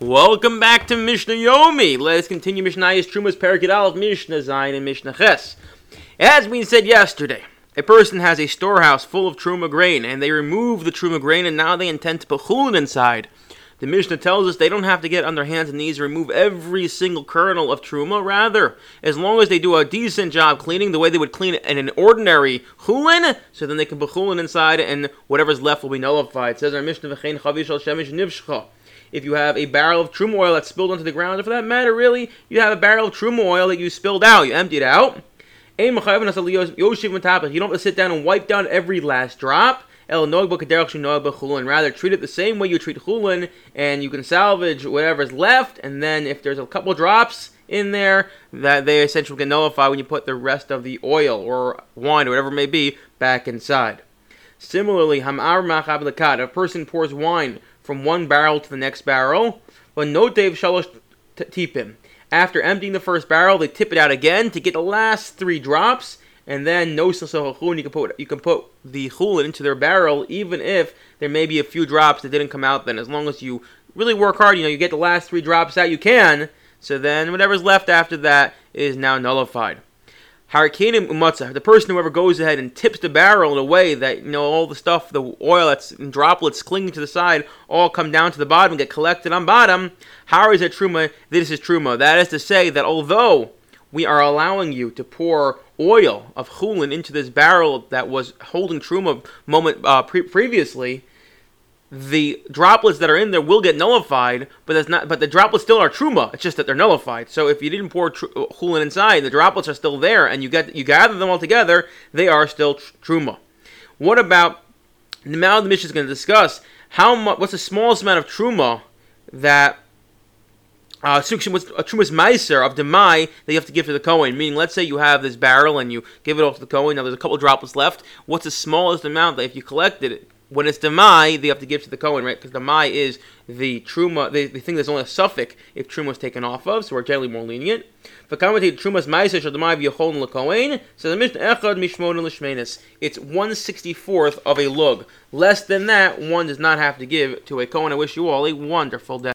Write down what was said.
Welcome back to Mishnah Yomi. Let's continue Mishnah's Trumas Parakid Aleph, Mishnah Zayin, and Mishnah Ches. As we said yesterday, a person has a storehouse full of Truma grain, and they remove the Truma grain, and now they intend to put chulin inside. The Mishnah tells us they don't have to get on their hands and knees and remove every single kernel of truma. Rather, as long as they do a decent job cleaning the way they would clean in an ordinary chulin, so then they can put chulin inside, and whatever's left will be nullified. It says our Mishnah if you have a barrel of truma oil that's spilled onto the ground, or for that matter, really, you have a barrel of truma oil that you spilled out, you emptied out. You don't have to sit down and wipe down every last drop. Rather, treat it the same way you treat chulin, and you can salvage whatever's left, and then if there's a couple drops in there, that they essentially can nullify when you put the rest of the oil or wine or whatever it may be back inside. Similarly, hamar machab a person pours wine from one barrel to the next barrel. But no Dave Shalosh tipim. After emptying the first barrel, they tip it out again to get the last three drops, and then no. You can put you can put the chulin into their barrel, even if there may be a few drops that didn't come out. Then, as long as you really work hard, you know you get the last three drops out, you can. So then, whatever's left after that is now nullified. Harakanim umatzah, the person who ever goes ahead and tips the barrel in a way that you know all the stuff, the oil that's in droplets clinging to the side, all come down to the bottom and get collected on bottom. How is it truma? This is truma. That is to say that although we are allowing you to pour oil of chulin into this barrel that was holding truma moment uh, pre- previously, the droplets that are in there will get nullified, but that's not. But the droplets still are truma. It's just that they're nullified. So if you didn't pour tr- uh, chulin inside, the droplets are still there, and you get you gather them all together, they are still tr- truma. What about now? The Mishnah is going to discuss how much. What's the smallest amount of truma that uh, trumas ma'aser of demai that you have to give to the Kohen. Meaning, let's say you have this barrel and you give it off to the Kohen. Now there's a couple droplets left. What's the smallest amount that if you collected it, when it's demai, they have to give to the Kohen, right? Because demai is the truma, the, they think there's only a suffix if truma is taken off of, so we're generally more lenient. Commentate trumas ma'aser shall demai v'yachon l'kohen, so the mishnah echad mishmon l'shmenis. It's one sixty fourth of a lug. Less than that, one does not have to give to a Kohen. I wish you all a wonderful day.